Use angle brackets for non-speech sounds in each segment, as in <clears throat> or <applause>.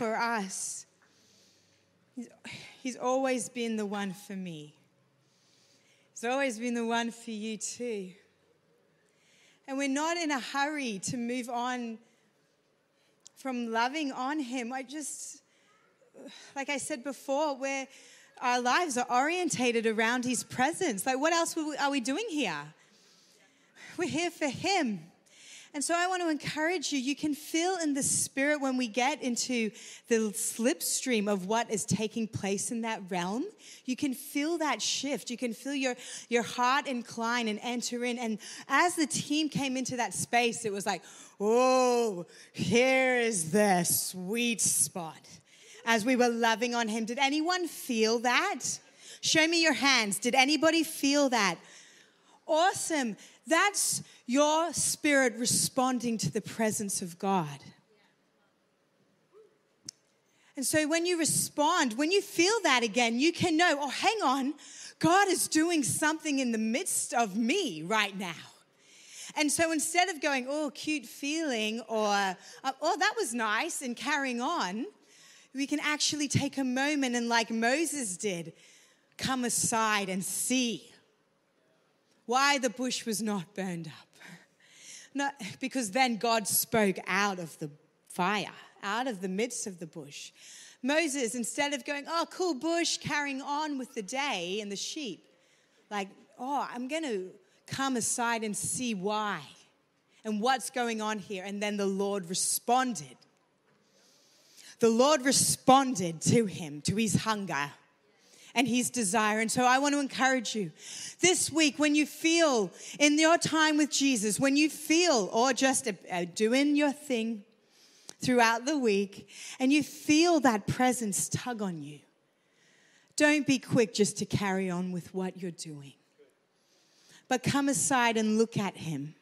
for us. He's, always been the one for me. He's always been the one for you too. And we're not in a hurry to move on from loving on Him. I just, like I said before, where our lives are orientated around His presence. Like, what else are we doing here? We're here for Him. And so I want to encourage you. You can feel in the spirit when we get into the slipstream of what is taking place in that realm. You can feel that shift. You can feel your, your heart incline and enter in. And as the team came into that space, it was like, oh, here is the sweet spot. As we were loving on him, did anyone feel that? Show me your hands. Did anybody feel that? Awesome. That's your spirit responding to the presence of God. And so when you respond, when you feel that again, you can know, oh, hang on, God is doing something in the midst of me right now. And so instead of going, oh, cute feeling, or uh, oh, that was nice, and carrying on, we can actually take a moment and, like Moses did, come aside and see why the bush was not burned up. Not, because then God spoke out of the fire, out of the midst of the bush. Moses, instead of going, oh, cool bush, carrying on with the day and the sheep, like, oh, I'm going to come aside and see why and what's going on here. And then the Lord responded. The Lord responded to him, to his hunger and his desire. And so I want to encourage you this week when you feel in your time with Jesus, when you feel or just uh, doing your thing throughout the week and you feel that presence tug on you, don't be quick just to carry on with what you're doing. But come aside and look at him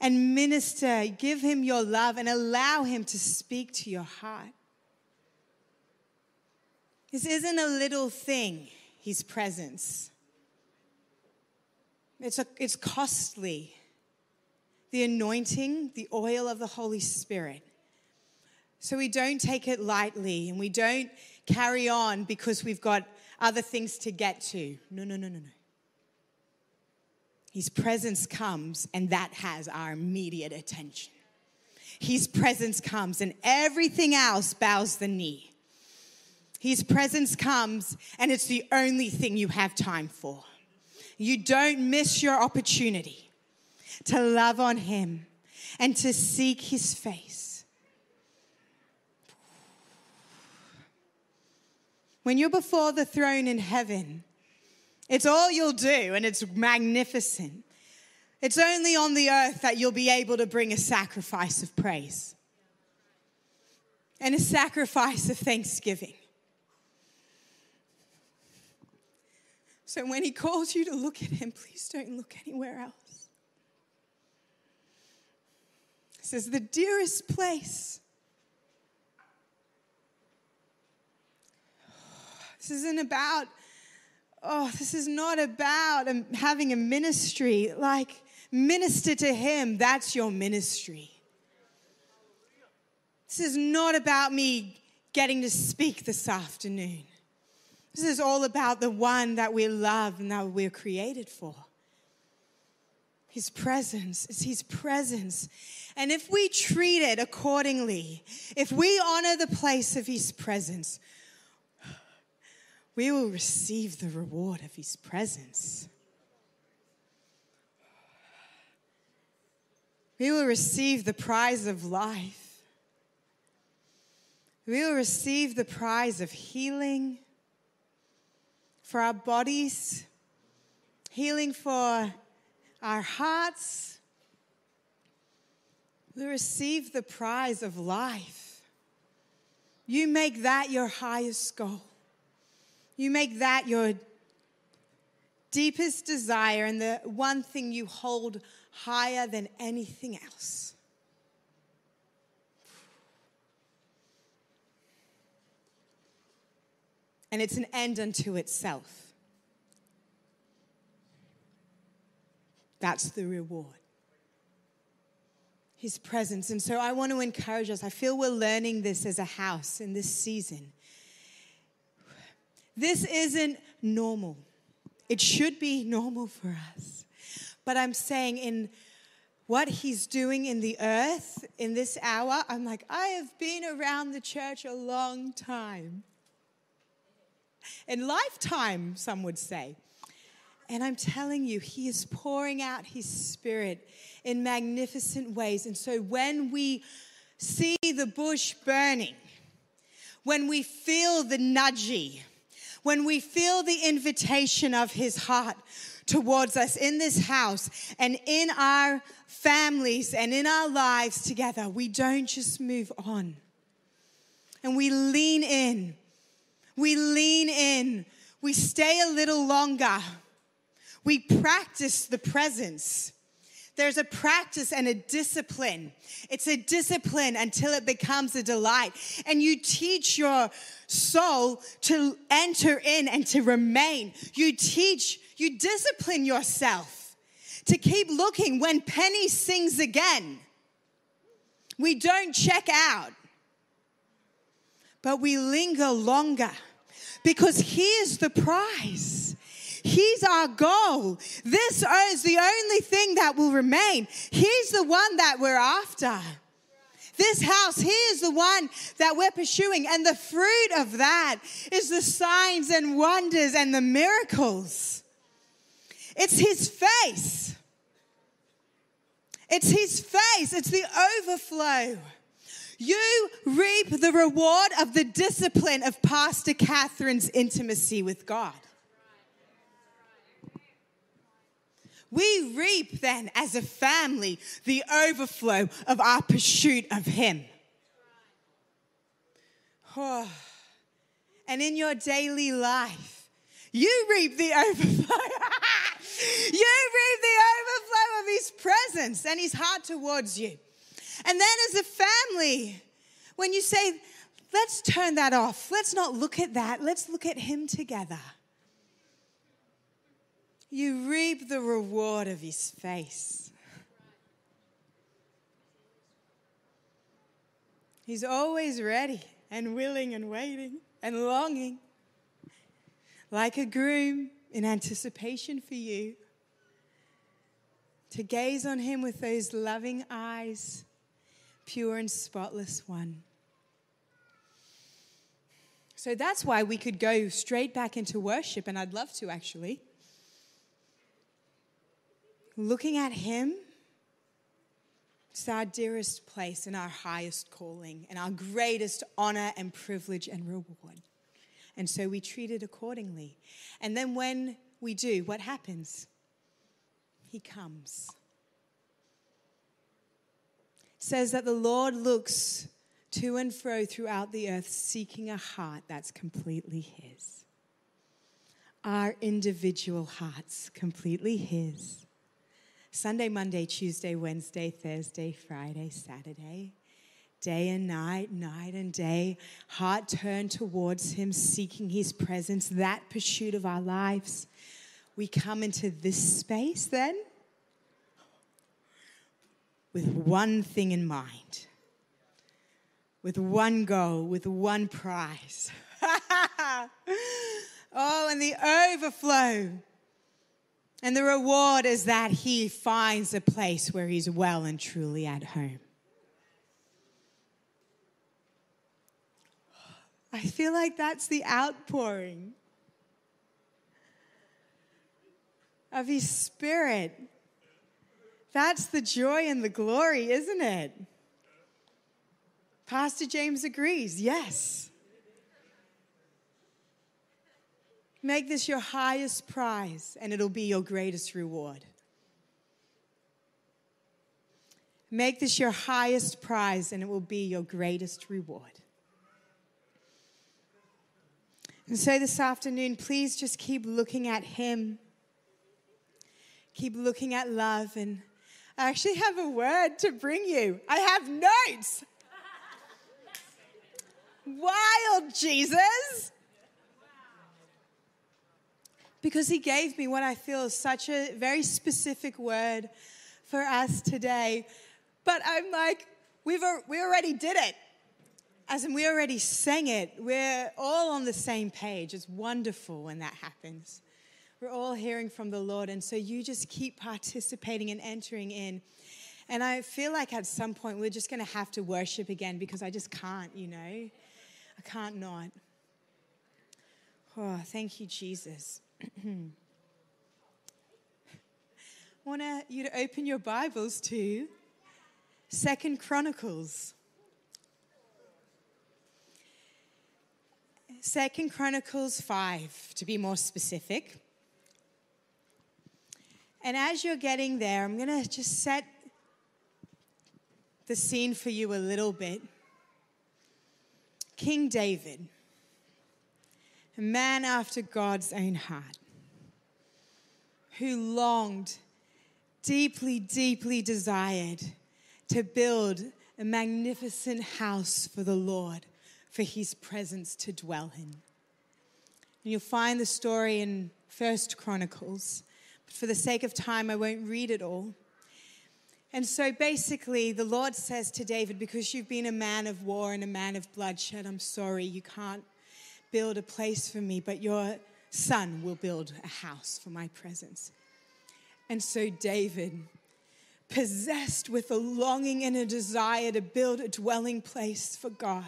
and minister, give him your love and allow him to speak to your heart. This isn't a little thing, his presence. It's, a, it's costly. The anointing, the oil of the Holy Spirit. So we don't take it lightly and we don't carry on because we've got other things to get to. No, no, no, no, no. His presence comes and that has our immediate attention. His presence comes and everything else bows the knee. His presence comes, and it's the only thing you have time for. You don't miss your opportunity to love on Him and to seek His face. When you're before the throne in heaven, it's all you'll do, and it's magnificent. It's only on the earth that you'll be able to bring a sacrifice of praise and a sacrifice of thanksgiving. So when he calls you to look at him, please don't look anywhere else. He says, the dearest place. This isn't about, oh, this is not about having a ministry. Like, minister to him, that's your ministry. This is not about me getting to speak this afternoon. This is all about the one that we love and that we're created for. His presence. It's His presence. And if we treat it accordingly, if we honor the place of His presence, we will receive the reward of His presence. We will receive the prize of life. We will receive the prize of healing for our bodies, healing for our hearts. We receive the prize of life. You make that your highest goal. You make that your deepest desire and the one thing you hold higher than anything else. And it's an end unto itself. That's the reward. His presence. And so I want to encourage us. I feel we're learning this as a house in this season. This isn't normal. It should be normal for us. But I'm saying, in what he's doing in the earth in this hour, I'm like, I have been around the church a long time. In lifetime, some would say. And I'm telling you, he is pouring out his spirit in magnificent ways. And so when we see the bush burning, when we feel the nudgy, when we feel the invitation of his heart towards us in this house and in our families and in our lives together, we don't just move on. And we lean in. We lean in. We stay a little longer. We practice the presence. There's a practice and a discipline. It's a discipline until it becomes a delight. And you teach your soul to enter in and to remain. You teach, you discipline yourself to keep looking when Penny sings again. We don't check out, but we linger longer because here's the prize. He's our goal. This is the only thing that will remain. He's the one that we're after. This house, He is the one that we're pursuing. And the fruit of that is the signs and wonders and the miracles. It's His face. It's His face. It's the overflow. You reap the reward of the discipline of Pastor Catherine's intimacy with God. we reap then as a family the overflow of our pursuit of Him. Oh. And in your daily life, you reap the <laughs> overflow. you reap the overflow of His presence and His heart towards you. And then as a family, when you say, let's turn that off, let's not look at that, let's look at Him together you reap the reward of his face. He's always ready and willing and waiting and longing, like a groom in anticipation for you, to gaze on him with those loving eyes, pure and spotless one. So that's why we could go straight back into worship, and I'd love to actually looking at Him, it's our dearest place and our highest calling and our greatest honor and privilege and reward. And so we treat it accordingly. And then when we do, what happens? He comes. Says that the Lord looks to and fro throughout the earth, seeking a heart that's completely His. Our individual hearts, completely His. Sunday, Monday, Tuesday, Wednesday, Thursday, Friday, Saturday, day and night, night and day, heart turned towards Him, seeking His presence, that pursuit of our lives. We come into this space then with one thing in mind, with one goal, with one prize. <laughs> oh, and the overflow and the reward is that he finds a place where he's well and truly at home. I feel like that's the outpouring of his spirit. That's the joy and the glory, isn't it? Pastor James agrees, yes. Make this your highest prize, and it'll be your greatest reward. Make this your highest prize, and it will be your greatest reward. And so this afternoon, please just keep looking at Him. Keep looking at love. And I actually have a word to bring you. I have notes. Wild Jesus because he gave me what I feel is such a very specific word for us today. But I'm like, we've, we already did it. As in, we already sang it. We're all on the same page. It's wonderful when that happens. We're all hearing from the Lord. And so you just keep participating and entering in. And I feel like at some point we're just going to have to worship again because I just can't, you know. I can't not. Oh, thank you, Jesus. <clears throat> I want you to open your Bibles to Second Chronicles. Second Chronicles 5, to be more specific. And as you're getting there, I'm going to just set the scene for you a little bit. King David, a man after God's own heart, who longed, deeply, deeply desired to build a magnificent house for the Lord, for his presence to dwell in. And you'll find the story in First Chronicles. For the sake of time, I won't read it all. And so basically, the Lord says to David, Because you've been a man of war and a man of bloodshed, I'm sorry, you can't build a place for me, but your son will build a house for my presence. And so David, possessed with a longing and a desire to build a dwelling place for God,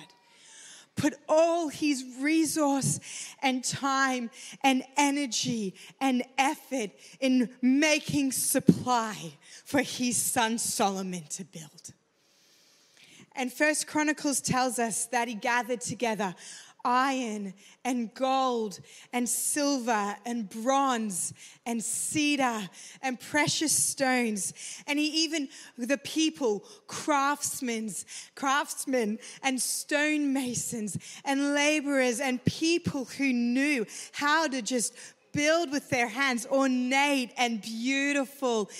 put all his resource and time and energy and effort in making supply for his son Solomon to build. And First Chronicles tells us that he gathered together iron and gold and silver and bronze and cedar and precious stones. And he even, the people, craftsmen, craftsmen and stonemasons and laborers and people who knew how to just build with their hands, ornate and beautiful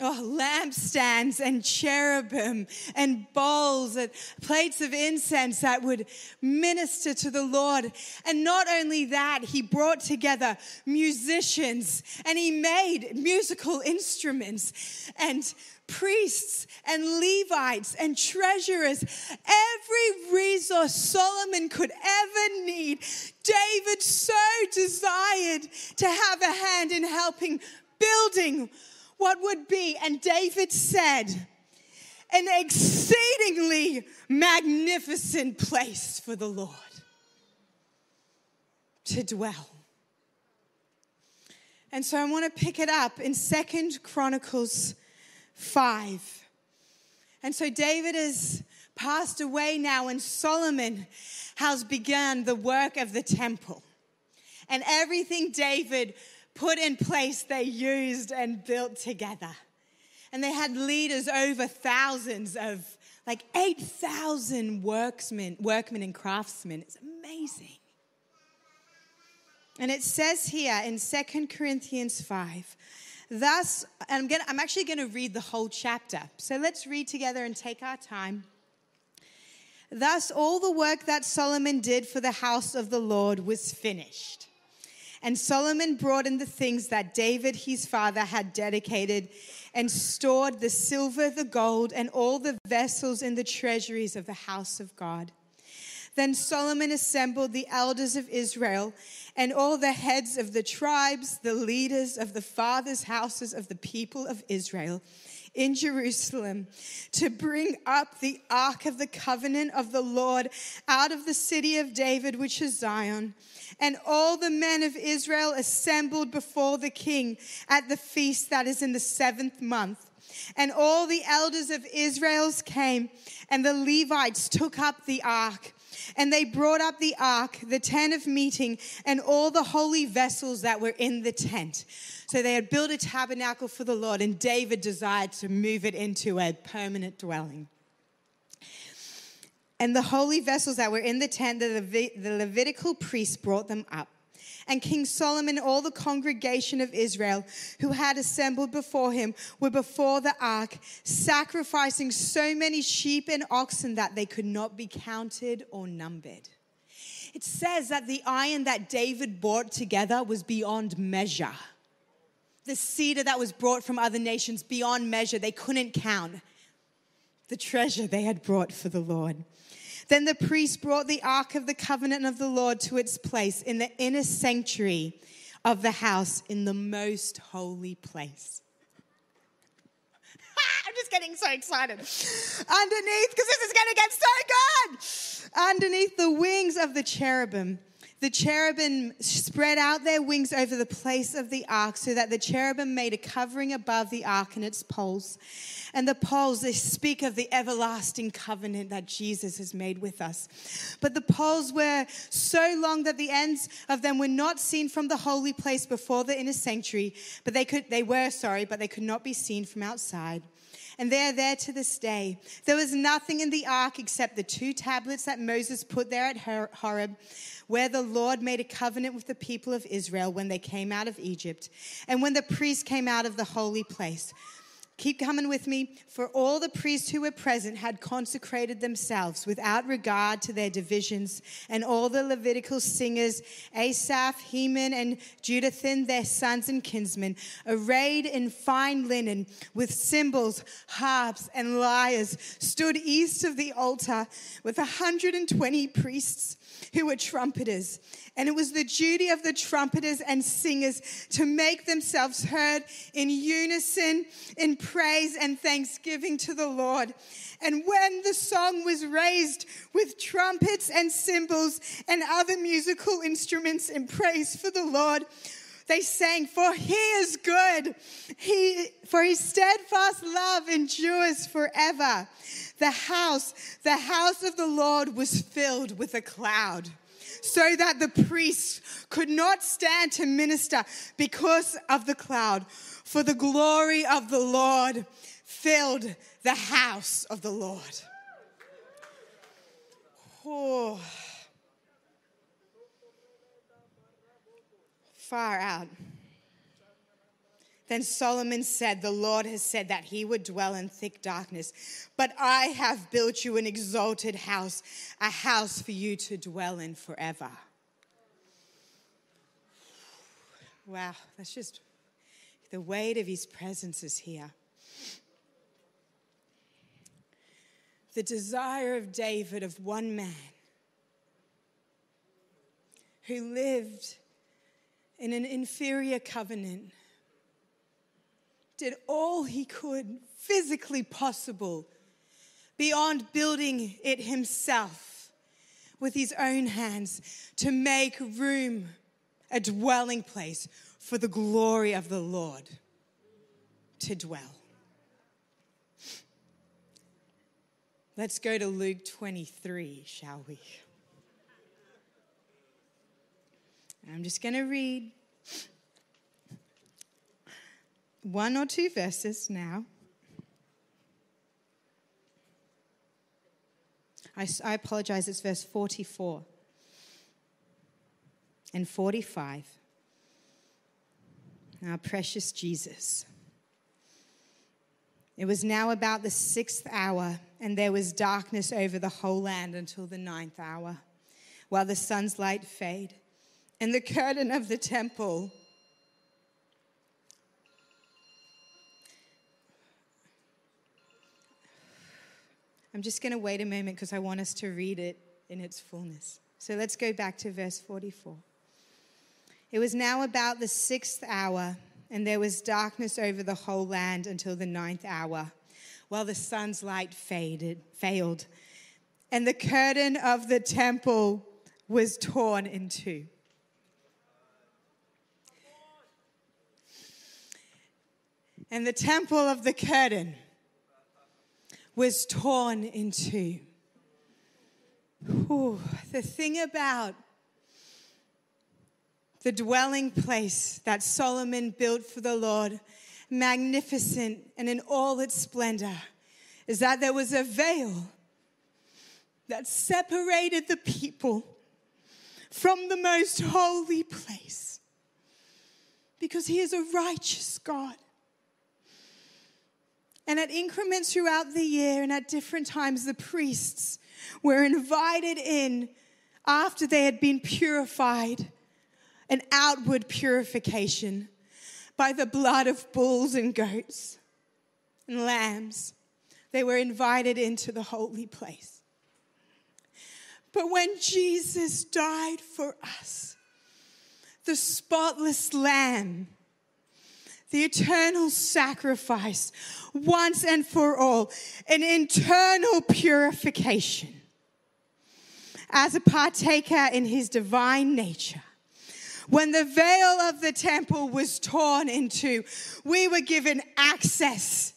oh, lampstands and cherubim and bowls and plates of incense that would minister to the Lord. And not only that, he brought together musicians and he made musical instruments and priests and Levites and treasurers, every resource Solomon could ever need. David so desired to have a hand in helping building what would be, and David said, an exceedingly magnificent place for the Lord to dwell. And so I want to pick it up in Second Chronicles 5. And so David has passed away now, and Solomon has begun the work of the temple. And everything David put in place, they used and built together. And they had leaders over thousands of like 8,000 workmen, workmen and craftsmen. It's amazing. And it says here in Second Corinthians 5, thus, I'm, gonna, I'm actually going to read the whole chapter. So let's read together and take our time. Thus, all the work that Solomon did for the house of the Lord was finished. And Solomon brought in the things that David his father had dedicated and stored the silver, the gold, and all the vessels in the treasuries of the house of God. Then Solomon assembled the elders of Israel and all the heads of the tribes, the leaders of the fathers' houses of the people of Israel in Jerusalem to bring up the ark of the covenant of the Lord out of the city of David, which is Zion. And all the men of Israel assembled before the king at the feast that is in the seventh month. And all the elders of Israel's came, and the Levites took up the ark. And they brought up the ark, the tent of meeting, and all the holy vessels that were in the tent. So they had built a tabernacle for the Lord, and David desired to move it into a permanent dwelling. And the holy vessels that were in the tent, the, the Levitical priests brought them up. And King Solomon all the congregation of Israel who had assembled before him were before the ark, sacrificing so many sheep and oxen that they could not be counted or numbered. It says that the iron that David brought together was beyond measure the cedar that was brought from other nations beyond measure. They couldn't count. the treasure they had brought for the Lord. Then the priest brought the ark of the covenant of the Lord to its place in the inner sanctuary of the house in the most holy place. <laughs> I'm just getting so excited. Underneath, because this is going to get so good. Underneath the wings of the cherubim the cherubim spread out their wings over the place of the ark so that the cherubim made a covering above the ark and its poles. And the poles, they speak of the everlasting covenant that Jesus has made with us. But the poles were so long that the ends of them were not seen from the holy place before the inner sanctuary, but they could, they were, sorry, but they could not be seen from outside and they're there to this day. There was nothing in the ark except the two tablets that Moses put there at Horeb, where the Lord made a covenant with the people of Israel when they came out of Egypt, and when the priests came out of the holy place. Keep coming with me. For all the priests who were present had consecrated themselves without regard to their divisions, and all the Levitical singers, Asaph, Heman, and Jeduthun, their sons and kinsmen, arrayed in fine linen with cymbals, harps, and lyres, stood east of the altar with 120 priests who were trumpeters. And it was the duty of the trumpeters and singers to make themselves heard in unison in praise and thanksgiving to the Lord. And when the song was raised with trumpets and cymbals and other musical instruments in praise for the Lord, they sang, For he is good, he, for his steadfast love endures forever. The house, the house of the Lord was filled with a cloud so that the priests could not stand to minister because of the cloud. For the glory of the Lord filled the house of the Lord. Oh. Far out. Then Solomon said, The Lord has said that he would dwell in thick darkness, but I have built you an exalted house, a house for you to dwell in forever. Wow, that's just the weight of his presence is here. The desire of David of one man who lived in an inferior covenant did all he could physically possible beyond building it himself with his own hands to make room, a dwelling place for the glory of the Lord to dwell. Let's go to Luke 23, shall we? I'm just going to read one or two verses now. I, I apologize, it's verse 44 and 45. Our precious Jesus. It was now about the sixth hour, and there was darkness over the whole land until the ninth hour, while the sun's light faded, and the curtain of the temple I'm just going to wait a moment because I want us to read it in its fullness. So let's go back to verse 44. It was now about the sixth hour, and there was darkness over the whole land until the ninth hour, while the sun's light faded, failed, and the curtain of the temple was torn in two. And the temple of the curtain was torn in two. Ooh, the thing about the dwelling place that Solomon built for the Lord, magnificent and in all its splendor, is that there was a veil that separated the people from the most holy place because he is a righteous God. And at increments throughout the year and at different times, the priests were invited in after they had been purified, an outward purification by the blood of bulls and goats and lambs They were invited into the holy place. But when Jesus died for us, the spotless lamb, the eternal sacrifice, once and for all, an internal purification as a partaker in his divine nature. When the veil of the temple was torn in two, we were given access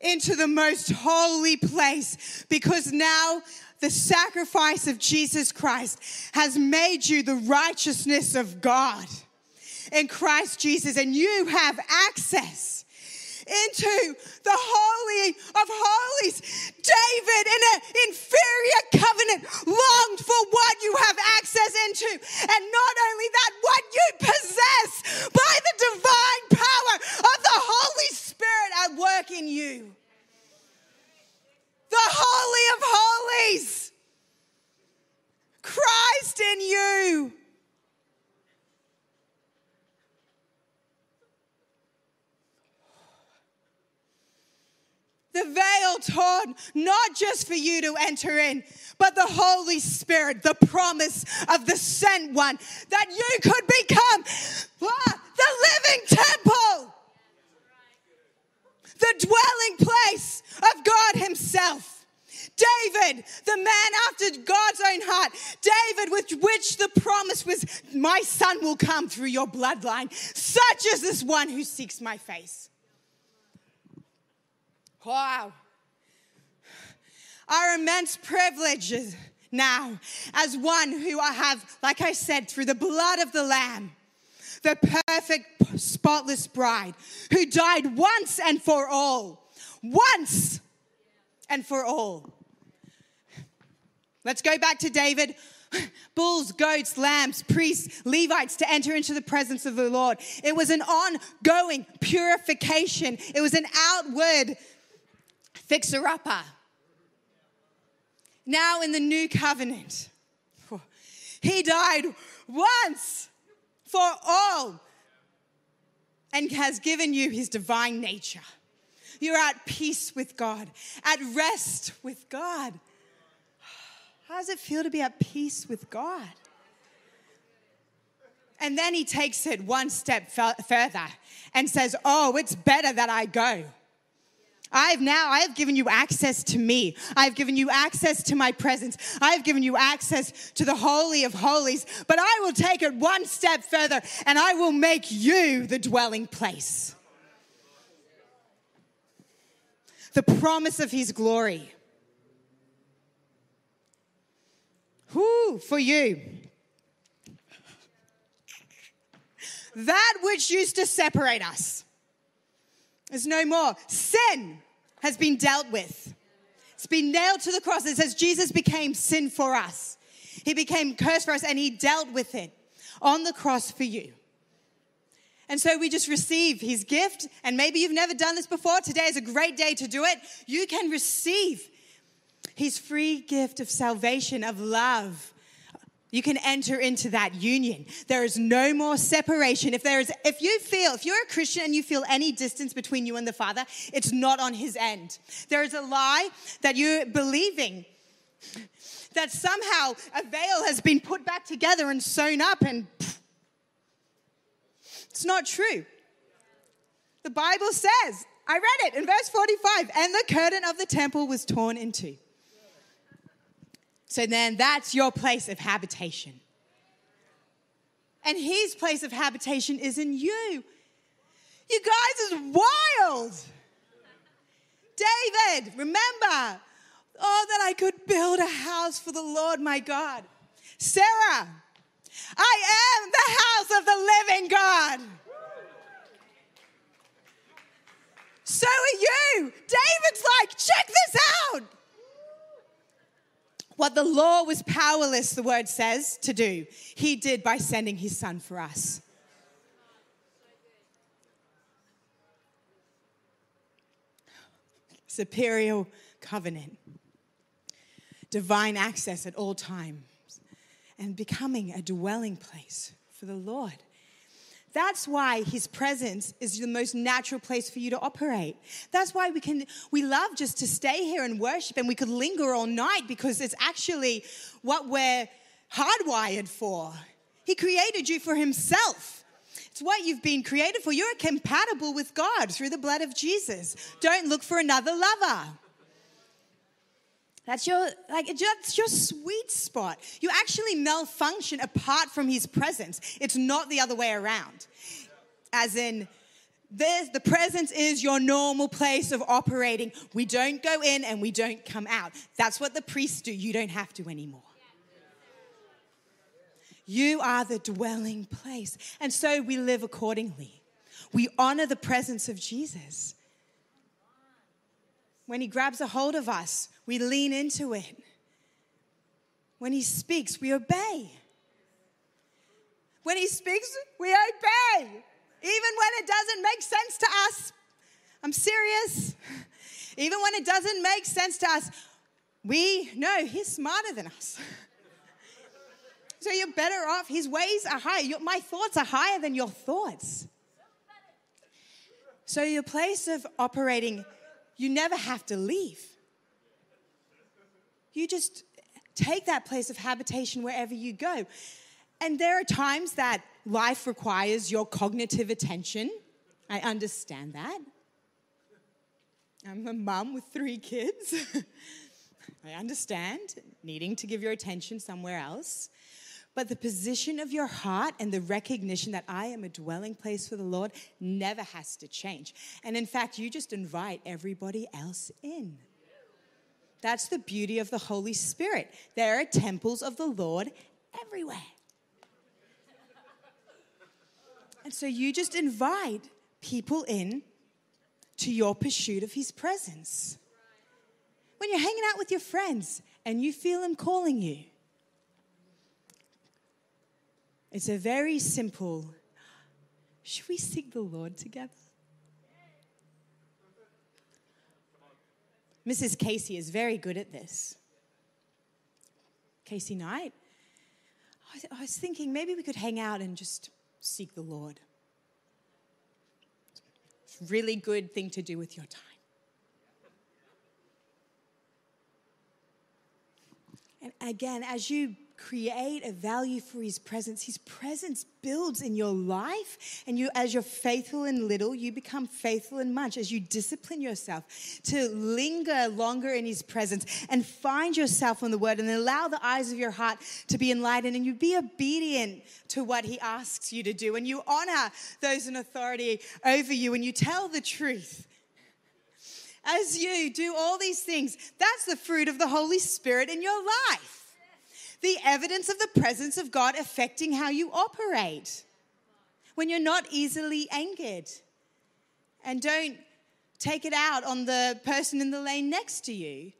into the most holy place because now the sacrifice of Jesus Christ has made you the righteousness of God in Christ Jesus, and you have access into the Holy of Holies. David, in an inferior covenant, longed for what you have access into. And not only that, what you possess by the divine power of the Holy Spirit at work in you. The Holy of Holies. Christ in you. The veil torn, not just for you to enter in, but the Holy Spirit, the promise of the sent one, that you could become ah, the living temple, the dwelling place of God Himself. David, the man after God's own heart, David, with which the promise was, My son will come through your bloodline, such as this one who seeks my face. Wow. Our immense privileges now, as one who I have, like I said, through the blood of the Lamb, the perfect, spotless bride who died once and for all. Once and for all. Let's go back to David. <sighs> Bulls, goats, lambs, priests, Levites to enter into the presence of the Lord. It was an ongoing purification, it was an outward fixer upper. Ah. Now in the new covenant, <laughs> he died once for all and has given you his divine nature. You're at peace with God, at rest with God. <sighs> How does it feel to be at peace with God? And then he takes it one step further and says, Oh, it's better that I go. I've now, I have given you access to me. I've given you access to my presence. I've given you access to the Holy of Holies. But I will take it one step further and I will make you the dwelling place. The promise of His glory. Who for you. That which used to separate us is no more. Sin has been dealt with. It's been nailed to the cross. It says Jesus became sin for us. He became curse for us and he dealt with it on the cross for you. And so we just receive his gift. And maybe you've never done this before. Today is a great day to do it. You can receive his free gift of salvation, of love, you can enter into that union. There is no more separation. If there is, if you feel, if you're a Christian and you feel any distance between you and the Father, it's not on his end. There is a lie that you're believing that somehow a veil has been put back together and sewn up and pff, it's not true. The Bible says, I read it in verse 45, and the curtain of the temple was torn in two. So then that's your place of habitation. And his place of habitation is in you. You guys is wild. David, remember, oh, that I could build a house for the Lord my God. Sarah, I am the house of the living God. So are you. David's like, check this out. What the law was powerless, the word says, to do, he did by sending his son for us. Superior covenant, divine access at all times, and becoming a dwelling place for the Lord. That's why his presence is the most natural place for you to operate. That's why we can we love just to stay here and worship and we could linger all night because it's actually what we're hardwired for. He created you for himself. It's what you've been created for. You're compatible with God through the blood of Jesus. Don't look for another lover. That's your like that's your sweet spot. You actually malfunction apart from his presence. It's not the other way around. As in this, the presence is your normal place of operating. We don't go in and we don't come out. That's what the priests do. You don't have to anymore. You are the dwelling place. And so we live accordingly. We honor the presence of Jesus. When he grabs a hold of us, we lean into it. When he speaks, we obey. When he speaks, we obey. Even when it doesn't make sense to us. I'm serious. Even when it doesn't make sense to us, we know he's smarter than us. so you're better off. His ways are higher. Your, my thoughts are higher than your thoughts. So your place of operating you never have to leave. You just take that place of habitation wherever you go. And there are times that life requires your cognitive attention. I understand that. I'm a mum with three kids. <laughs> I understand needing to give your attention somewhere else. But the position of your heart and the recognition that I am a dwelling place for the Lord never has to change. And in fact, you just invite everybody else in. That's the beauty of the Holy Spirit. There are temples of the Lord everywhere. And so you just invite people in to your pursuit of His presence. When you're hanging out with your friends and you feel Him calling you, it's a very simple should we seek the Lord together? Mrs. Casey is very good at this. Casey Knight. I was thinking maybe we could hang out and just seek the Lord. It's a really good thing to do with your time. And again, as you create a value for his presence. His presence builds in your life and you as you're faithful in little you become faithful in much. As you discipline yourself to linger longer in his presence and find yourself in the word and allow the eyes of your heart to be enlightened and you be obedient to what he asks you to do. And you honor those in authority over you and you tell the truth. As you do all these things that's the fruit of the holy spirit in your life the evidence of the presence of God affecting how you operate. When you're not easily angered. And don't take it out on the person in the lane next to you.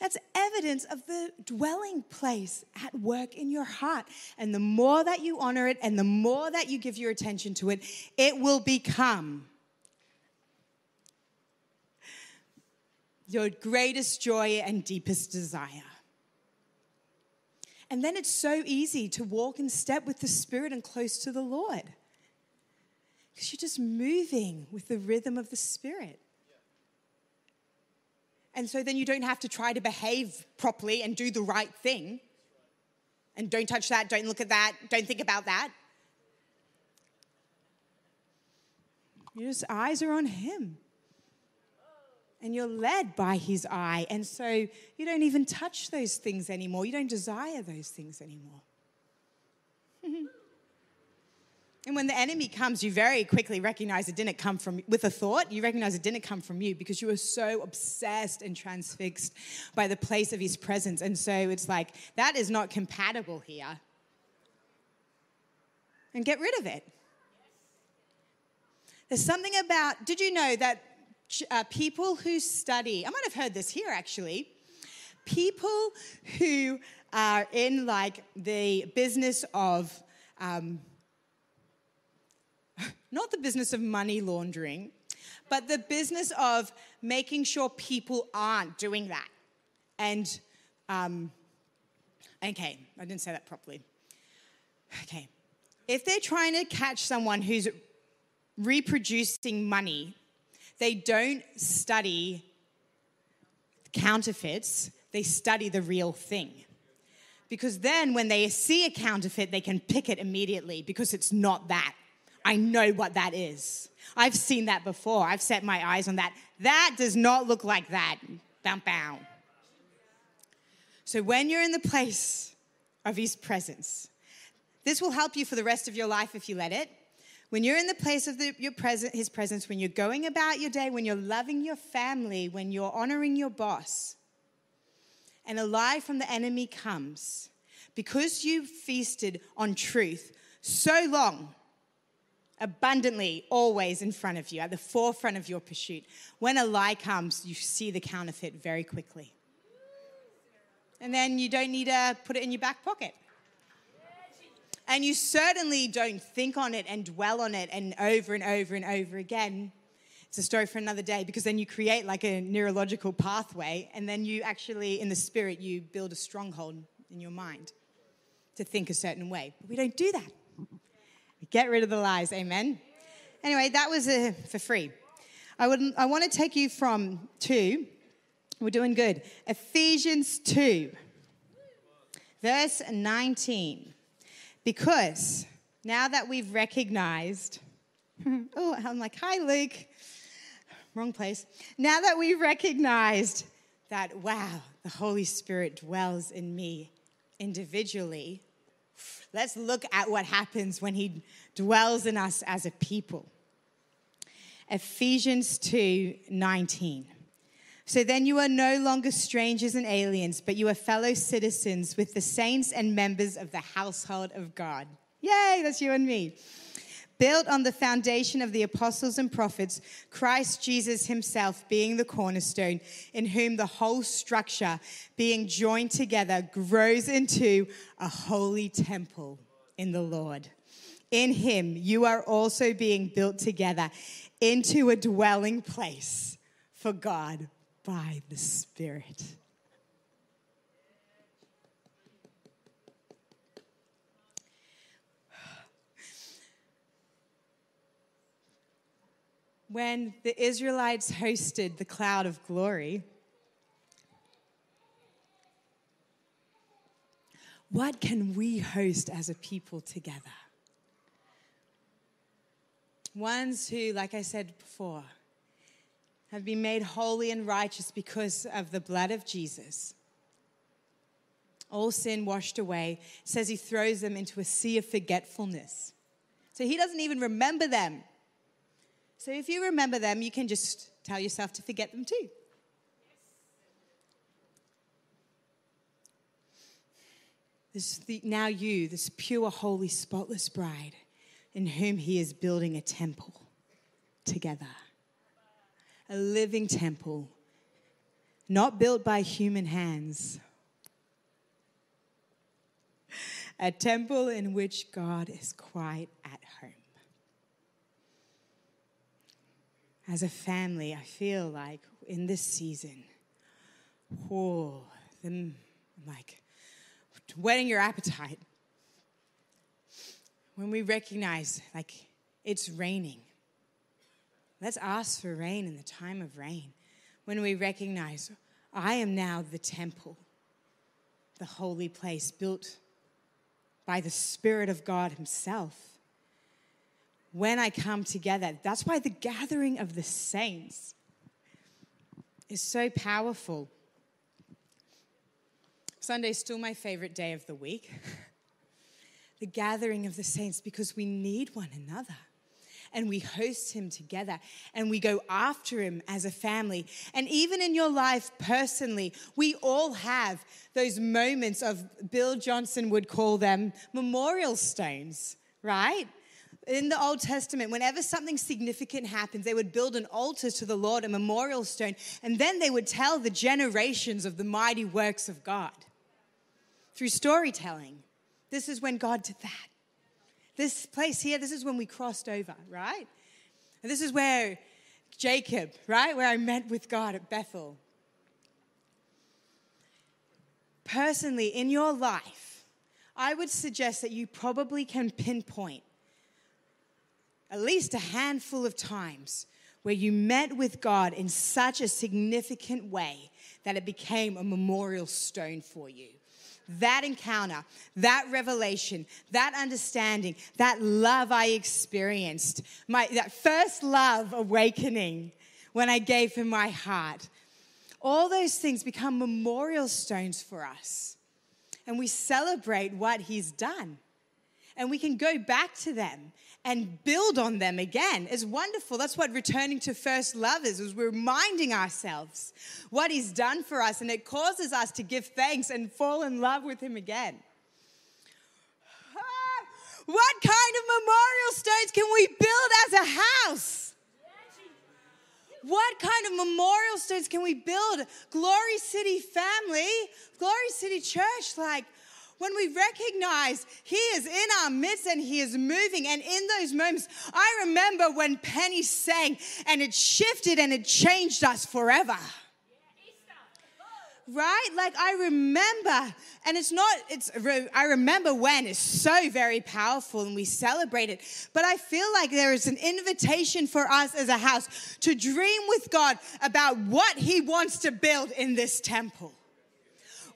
That's evidence of the dwelling place at work in your heart. And the more that you honor it and the more that you give your attention to it, it will become your greatest joy and deepest desire. And then it's so easy to walk in step with the Spirit and close to the Lord. Because you're just moving with the rhythm of the Spirit. And so then you don't have to try to behave properly and do the right thing. And don't touch that, don't look at that, don't think about that. Your eyes are on Him and you're led by his eye. And so you don't even touch those things anymore. You don't desire those things anymore. <laughs> and when the enemy comes, you very quickly recognize it didn't come from, with a thought, you recognize it didn't come from you because you were so obsessed and transfixed by the place of his presence. And so it's like, that is not compatible here. And get rid of it. There's something about, did you know that uh, people who study, I might have heard this here actually, people who are in like the business of, um, <laughs> not the business of money laundering, but the business of making sure people aren't doing that. And, um, okay, I didn't say that properly. Okay, if they're trying to catch someone who's reproducing money, they don't study counterfeits, they study the real thing. Because then when they see a counterfeit, they can pick it immediately because it's not that. I know what that is. I've seen that before. I've set my eyes on that. That does not look like that. Bow, bow. So when you're in the place of His presence, this will help you for the rest of your life if you let it. When you're in the place of the, your present, His presence, when you're going about your day, when you're loving your family, when you're honoring your boss, and a lie from the enemy comes, because you feasted on truth so long, abundantly, always in front of you, at the forefront of your pursuit, when a lie comes, you see the counterfeit very quickly. And then you don't need to put it in your back pocket. And you certainly don't think on it and dwell on it and over and over and over again. It's a story for another day because then you create like a neurological pathway and then you actually, in the spirit, you build a stronghold in your mind to think a certain way. But we don't do that. Get rid of the lies, amen? Anyway, that was uh, for free. I, would, I want to take you from two, we're doing good, Ephesians 2, verse 19. Because now that we've recognized, <laughs> oh, I'm like, hi, Luke. Wrong place. Now that we've recognized that, wow, the Holy Spirit dwells in me individually, let's look at what happens when He dwells in us as a people. Ephesians 2 19. So then you are no longer strangers and aliens, but you are fellow citizens with the saints and members of the household of God. Yay, that's you and me. Built on the foundation of the apostles and prophets, Christ Jesus himself being the cornerstone, in whom the whole structure, being joined together, grows into a holy temple in the Lord. In him, you are also being built together into a dwelling place for God by the Spirit. When the Israelites hosted the cloud of glory, what can we host as a people together? Ones who, like I said before, have been made holy and righteous because of the blood of Jesus. All sin washed away. Says he throws them into a sea of forgetfulness. So he doesn't even remember them. So if you remember them, you can just tell yourself to forget them too. This the, now you, this pure, holy, spotless bride, in whom he is building a temple together a living temple, not built by human hands. A temple in which God is quite at home. As a family, I feel like in this season, oh, like whetting your appetite. When we recognize like it's raining Let's ask for rain in the time of rain when we recognize I am now the temple, the holy place built by the Spirit of God Himself. When I come together, that's why the gathering of the saints is so powerful. Sunday's still my favorite day of the week. <laughs> the gathering of the saints because we need one another and we host him together and we go after him as a family. And even in your life personally, we all have those moments of, Bill Johnson would call them memorial stones, right? in the Old Testament, whenever something significant happens, they would build an altar to the Lord, a memorial stone, and then they would tell the generations of the mighty works of God through storytelling. This is when God did that. This place here, this is when we crossed over, right? And this is where Jacob, right? Where I met with God at Bethel. Personally, in your life, I would suggest that you probably can pinpoint at least a handful of times where you met with God in such a significant way that it became a memorial stone for you. That encounter, that revelation, that understanding, that love I experienced, my, that first love awakening when I gave him my heart, all those things become memorial stones for us. And we celebrate what he's done. And we can go back to them and build on them again is wonderful. That's what returning to first love is, is we're reminding ourselves what he's done for us, and it causes us to give thanks and fall in love with him again. Ah, what kind of memorial stones can we build as a house? What kind of memorial stones can we build? Glory City family, Glory City Church, like when we recognize He is in our midst and He is moving. And in those moments, I remember when Penny sang and it shifted and it changed us forever. Right? Like I remember, and it's not, it's, I remember when it's so very powerful and we celebrate it. But I feel like there is an invitation for us as a house to dream with God about what He wants to build in this temple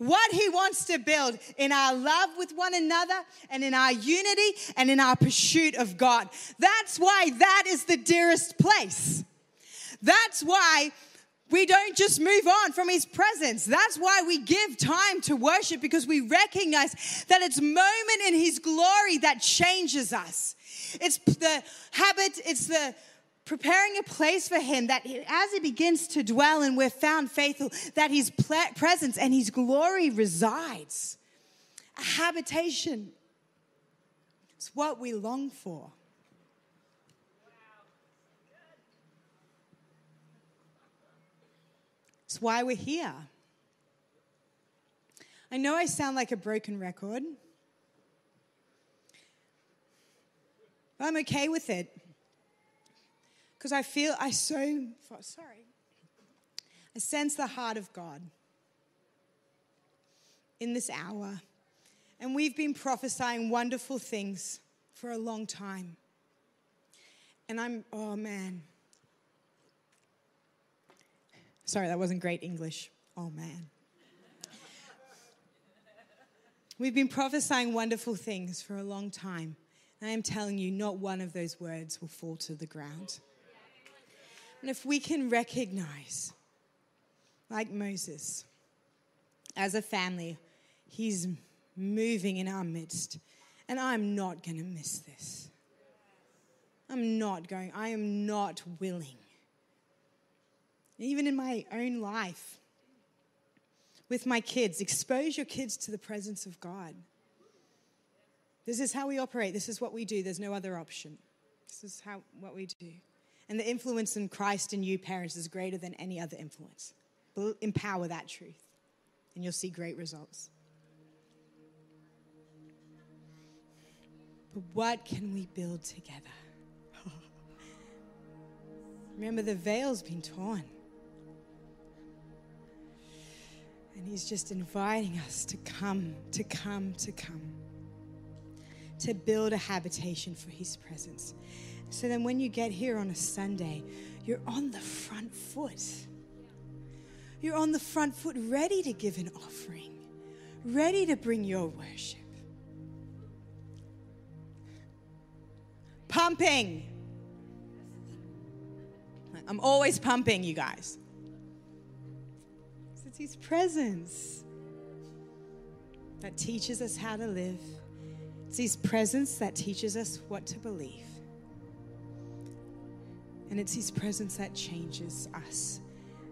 what He wants to build in our love with one another and in our unity and in our pursuit of God. That's why that is the dearest place. That's why we don't just move on from his presence. That's why we give time to worship because we recognize that it's moment in his glory that changes us. It's the habit, it's the preparing a place for him that as he begins to dwell and we're found faithful, that his presence and his glory resides. A habitation. It's what we long for. It's why we're here. I know I sound like a broken record, but I'm okay with it. Because I feel, I so, sorry, I sense the heart of God in this hour. And we've been prophesying wonderful things for a long time. And I'm, oh man. Sorry, that wasn't great English. Oh man. We've been prophesying wonderful things for a long time. And I am telling you, not one of those words will fall to the ground. And if we can recognize, like Moses, as a family, he's moving in our midst. And I'm not going to miss this. I'm not going, I am not willing. Even in my own life, with my kids, expose your kids to the presence of God. This is how we operate. This is what we do. There's no other option. This is how what we do. And the influence in Christ in you, parents, is greater than any other influence. Empower that truth, and you'll see great results. But what can we build together? <laughs> Remember, the veil's been torn. And He's just inviting us to come, to come, to come, to build a habitation for His presence. So then when you get here on a Sunday, you're on the front foot. You're on the front foot, ready to give an offering, ready to bring your worship. Pumping. I'm always pumping, you guys. It's His presence that teaches us how to live, it's His presence that teaches us what to believe. And it's His presence that changes us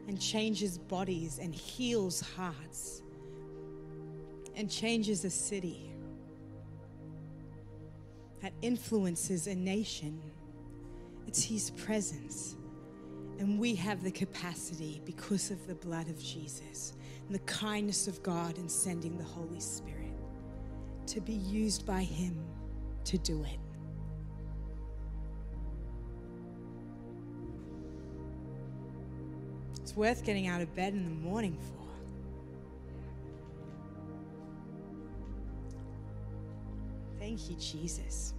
and changes bodies and heals hearts and changes a city that influences a nation. It's His presence. And we have the capacity because of the blood of Jesus and the kindness of God in sending the Holy Spirit to be used by Him to do it. Worth getting out of bed in the morning for. Thank you, Jesus.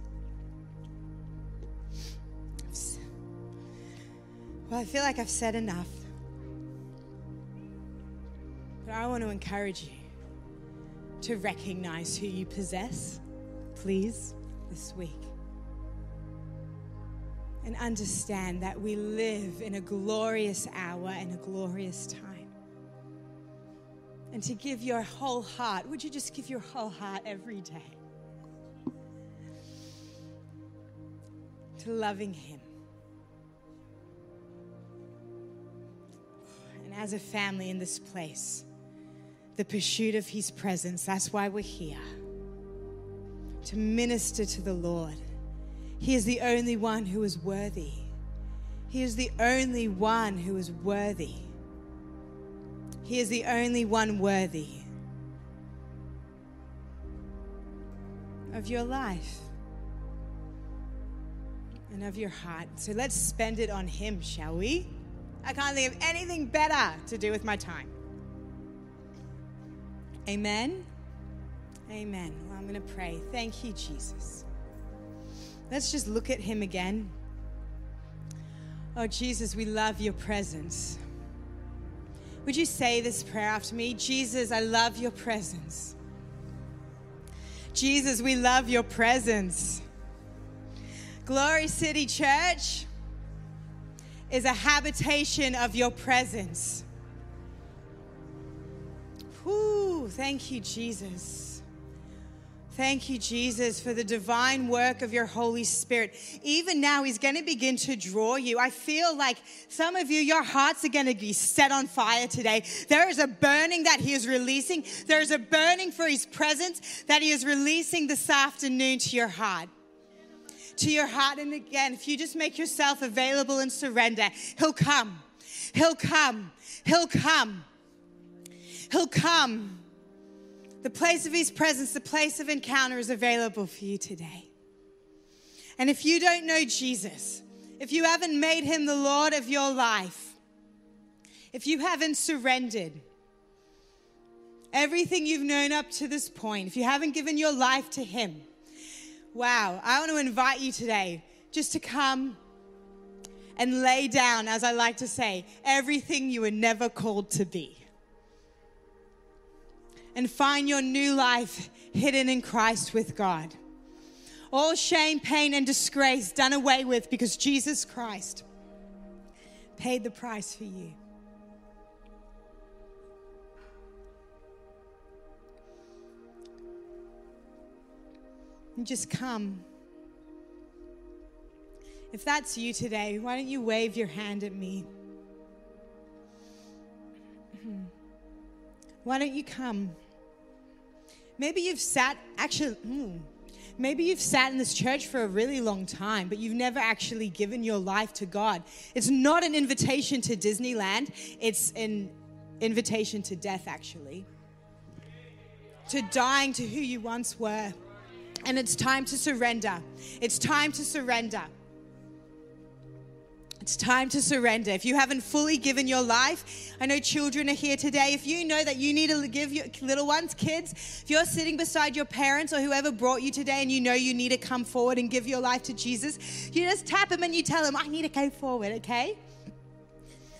Well, I feel like I've said enough. But I want to encourage you to recognize who you possess, please, this week. And understand that we live in a glorious hour and a glorious time. And to give your whole heart, would you just give your whole heart every day to loving Him? And as a family in this place, the pursuit of His presence, that's why we're here to minister to the Lord. He is the only one who is worthy. He is the only one who is worthy. He is the only one worthy of your life and of your heart. So let's spend it on Him, shall we? I can't think of anything better to do with my time. Amen. Amen. Well, I'm going to pray. Thank you, Jesus. Let's just look at Him again. Oh, Jesus, we love your presence. Would you say this prayer after me? Jesus, I love your presence. Jesus, we love your presence. Glory City Church is a habitation of your presence. Whew, thank you, Jesus. Thank you, Jesus, for the divine work of your Holy Spirit. Even now, He's going to begin to draw you. I feel like some of you, your hearts are going to be set on fire today. There is a burning that He is releasing. There is a burning for His presence that He is releasing this afternoon to your heart. To your heart. And again, if you just make yourself available and surrender, He'll come. He'll come. He'll come. He'll come. The place of His presence, the place of encounter is available for you today. And if you don't know Jesus, if you haven't made Him the Lord of your life, if you haven't surrendered everything you've known up to this point, if you haven't given your life to Him, wow, I want to invite you today just to come and lay down, as I like to say, everything you were never called to be and find your new life hidden in Christ with God. All shame, pain, and disgrace done away with because Jesus Christ paid the price for you. And just come. If that's you today, why don't you wave your hand at me? <clears throat> Why don't you come? Maybe you've sat, actually, hmm, maybe you've sat in this church for a really long time, but you've never actually given your life to God. It's not an invitation to Disneyland, it's an invitation to death, actually. To dying to who you once were. And it's time to surrender. It's time to surrender. It's time to surrender. If you haven't fully given your life, I know children are here today. If you know that you need to give your little ones, kids, if you're sitting beside your parents or whoever brought you today and you know you need to come forward and give your life to Jesus, you just tap them and you tell them, I need to go forward, okay?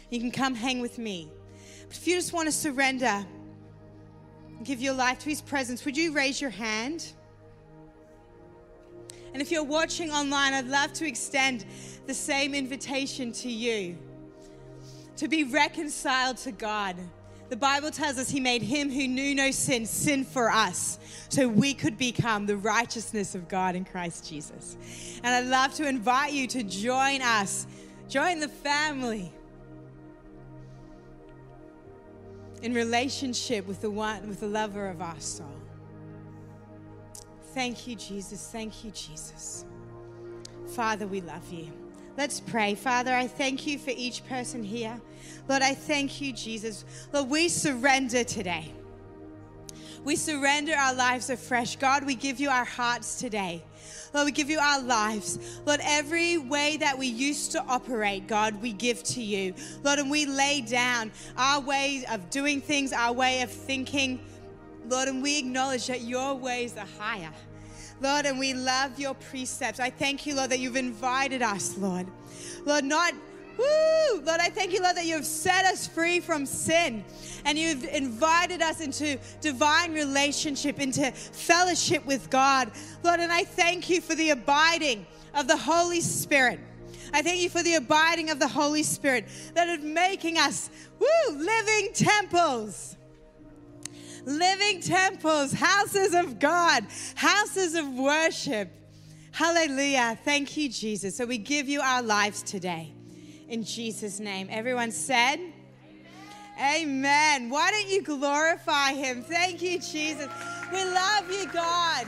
You can come hang with me. But if you just want to surrender give your life to His presence, would you raise your hand? And if you're watching online, I'd love to extend the same invitation to you to be reconciled to God. The Bible tells us He made Him who knew no sin sin for us so we could become the righteousness of God in Christ Jesus. And I'd love to invite you to join us, join the family in relationship with the one, with the lover of our soul. Thank you, Jesus. Thank you, Jesus. Father, we love you. Let's pray. Father, I thank you for each person here. Lord, I thank you, Jesus. Lord, we surrender today. We surrender our lives afresh. God, we give you our hearts today. Lord, we give you our lives. Lord, every way that we used to operate, God, we give to you. Lord, and we lay down our way of doing things, our way of thinking. Lord, and we acknowledge that your ways are higher. Lord, and we love your precepts. I thank you, Lord, that you've invited us, Lord. Lord, not Woo! Lord, I thank you, Lord, that you've set us free from sin and you've invited us into divine relationship, into fellowship with God. Lord, and I thank you for the abiding of the Holy Spirit. I thank you for the abiding of the Holy Spirit that is making us, woo, living temples. Living temples, houses of God, houses of worship. Hallelujah. Thank you, Jesus. So we give you our lives today in Jesus' name. Everyone said, Amen. Amen. Why don't you glorify him? Thank you, Jesus. We love you, God.